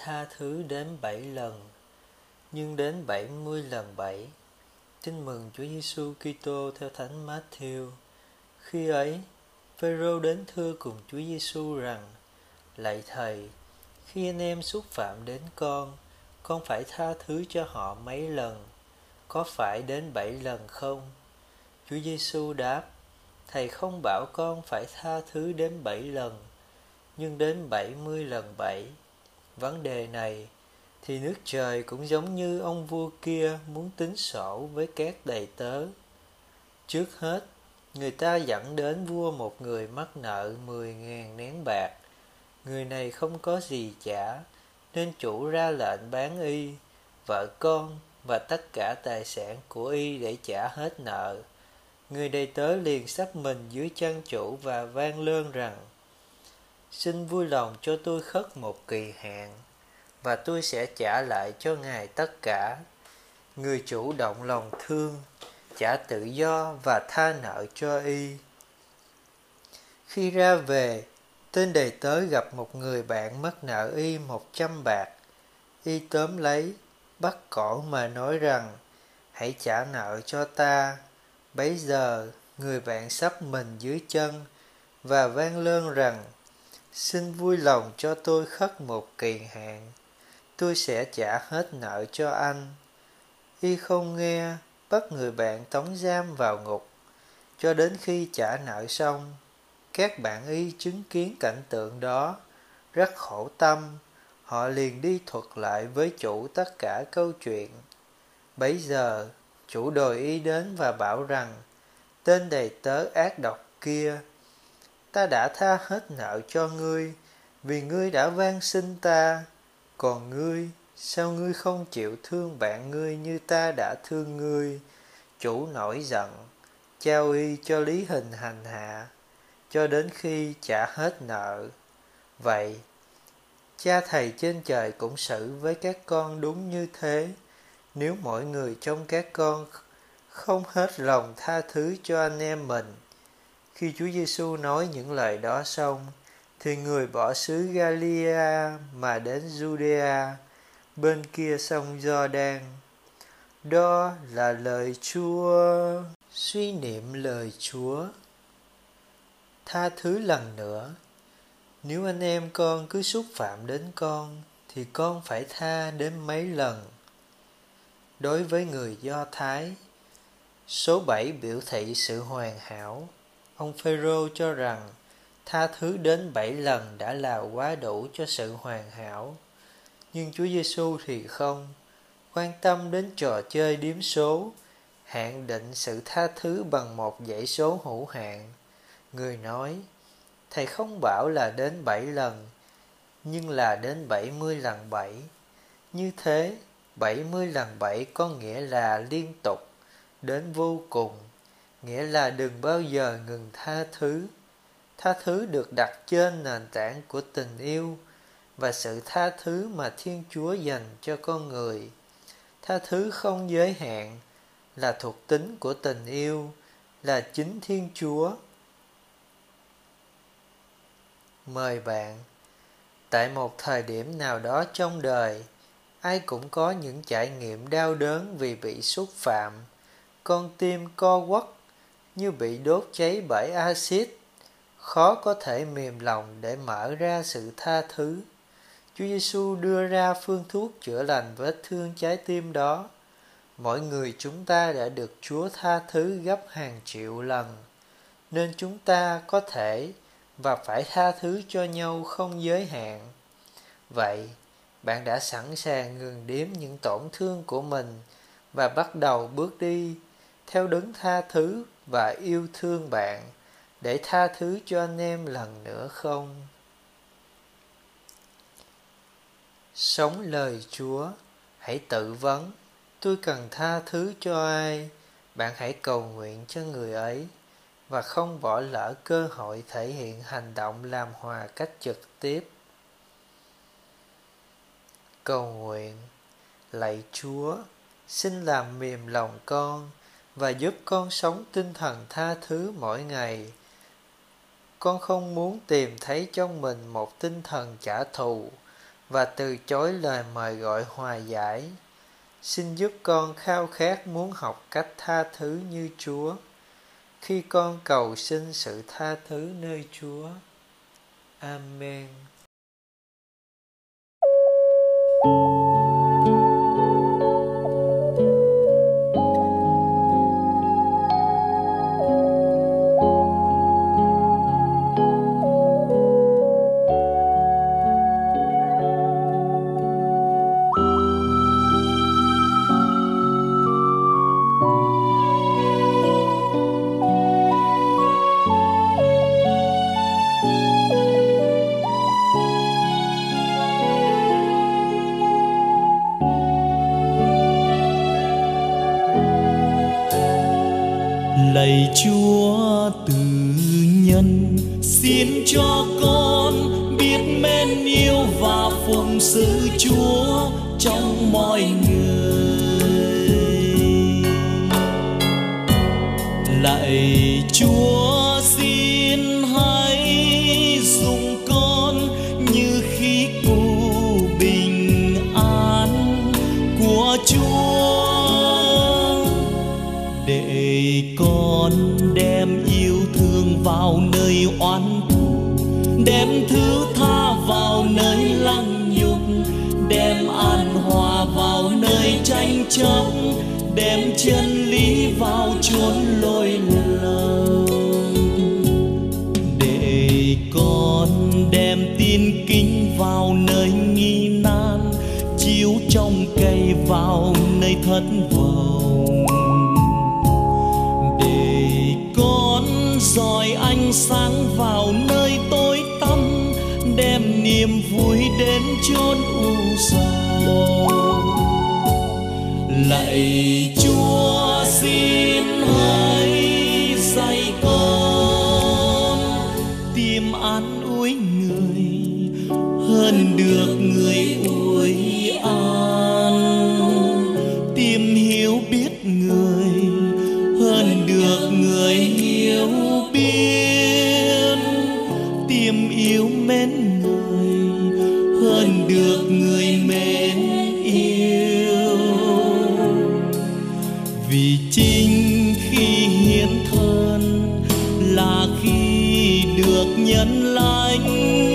tha thứ đến bảy lần, nhưng đến bảy mươi lần bảy. Tin mừng Chúa Giêsu Kitô theo Thánh Matthew. Khi ấy, Phêrô đến thưa cùng Chúa Giêsu rằng: Lạy thầy, khi anh em xúc phạm đến con, con phải tha thứ cho họ mấy lần? Có phải đến bảy lần không? Chúa Giêsu đáp: Thầy không bảo con phải tha thứ đến bảy lần, nhưng đến bảy mươi lần bảy. Vấn đề này thì nước trời cũng giống như ông vua kia muốn tính sổ với các đầy tớ. Trước hết, người ta dẫn đến vua một người mắc nợ mười ngàn nén bạc. Người này không có gì trả, nên chủ ra lệnh bán y, vợ con và tất cả tài sản của y để trả hết nợ. Người đầy tớ liền sắp mình dưới chân chủ và vang lơn rằng Xin vui lòng cho tôi khất một kỳ hạn Và tôi sẽ trả lại cho ngài tất cả. Người chủ động lòng thương Trả tự do và tha nợ cho y. Khi ra về Tên đầy tớ gặp một người bạn mất nợ y một trăm bạc. Y tóm lấy Bắt cổ mà nói rằng Hãy trả nợ cho ta. Bấy giờ, người bạn sắp mình dưới chân và vang lơn rằng Xin vui lòng cho tôi khất một kỳ hạn, tôi sẽ trả hết nợ cho anh. Y không nghe, bắt người bạn tống giam vào ngục, cho đến khi trả nợ xong. Các bạn y chứng kiến cảnh tượng đó, rất khổ tâm, họ liền đi thuật lại với chủ tất cả câu chuyện. Bấy giờ, chủ đòi y đến và bảo rằng tên đầy tớ ác độc kia ta đã tha hết nợ cho ngươi, vì ngươi đã van xin ta. Còn ngươi, sao ngươi không chịu thương bạn ngươi như ta đã thương ngươi? Chủ nổi giận, trao y cho lý hình hành hạ, cho đến khi trả hết nợ. Vậy, cha thầy trên trời cũng xử với các con đúng như thế. Nếu mỗi người trong các con không hết lòng tha thứ cho anh em mình. Khi Chúa Giêsu nói những lời đó xong, thì người bỏ xứ Galilea mà đến Judea, bên kia sông Jordan. Đó là lời Chúa. Suy niệm lời Chúa. Tha thứ lần nữa. Nếu anh em con cứ xúc phạm đến con, thì con phải tha đến mấy lần đối với người Do Thái. Số 7 biểu thị sự hoàn hảo. Ông Phêrô cho rằng tha thứ đến bảy lần đã là quá đủ cho sự hoàn hảo. Nhưng Chúa Giêsu thì không, quan tâm đến trò chơi điếm số, hạn định sự tha thứ bằng một dãy số hữu hạn. Người nói, Thầy không bảo là đến bảy lần, nhưng là đến 70 lần bảy. Như thế, 70 lần bảy có nghĩa là liên tục, đến vô cùng, nghĩa là đừng bao giờ ngừng tha thứ. Tha thứ được đặt trên nền tảng của tình yêu và sự tha thứ mà Thiên Chúa dành cho con người. Tha thứ không giới hạn là thuộc tính của tình yêu, là chính Thiên Chúa. Mời bạn Tại một thời điểm nào đó trong đời, ai cũng có những trải nghiệm đau đớn vì bị xúc phạm con tim co quắp như bị đốt cháy bởi axit khó có thể mềm lòng để mở ra sự tha thứ Chúa Giêsu đưa ra phương thuốc chữa lành vết thương trái tim đó. Mỗi người chúng ta đã được Chúa tha thứ gấp hàng triệu lần, nên chúng ta có thể và phải tha thứ cho nhau không giới hạn. Vậy, bạn đã sẵn sàng ngừng đếm những tổn thương của mình và bắt đầu bước đi theo đấng tha thứ và yêu thương bạn, để tha thứ cho anh em lần nữa không? Sống lời chúa, hãy tự vấn. Tôi cần tha thứ cho ai? Bạn hãy cầu nguyện cho người ấy và không bỏ lỡ cơ hội thể hiện hành động làm hòa cách trực tiếp. Cầu nguyện, lạy chúa, xin làm mềm lòng con và giúp con sống tinh thần tha thứ mỗi ngày. Con không muốn tìm thấy trong mình một tinh thần trả thù và từ chối lời mời gọi hòa giải. Xin giúp con khao khát muốn học cách tha thứ như chúa khi con cầu xin sự tha thứ nơi chúa. Amen. Phụng sự chúa trong mọi người. Lạy chúa nhanh chóng đem chân lý vào chốn lôi lầm để con đem tin kính vào nơi nghi nan, chiếu trong cây vào nơi thất vọng. Để con dọi ánh sáng vào nơi tối tăm, đem niềm vui đến chốn lạy chúa xin hãy dạy con tìm an ủi người hơn được vì chính khi hiến thân là khi được nhân lành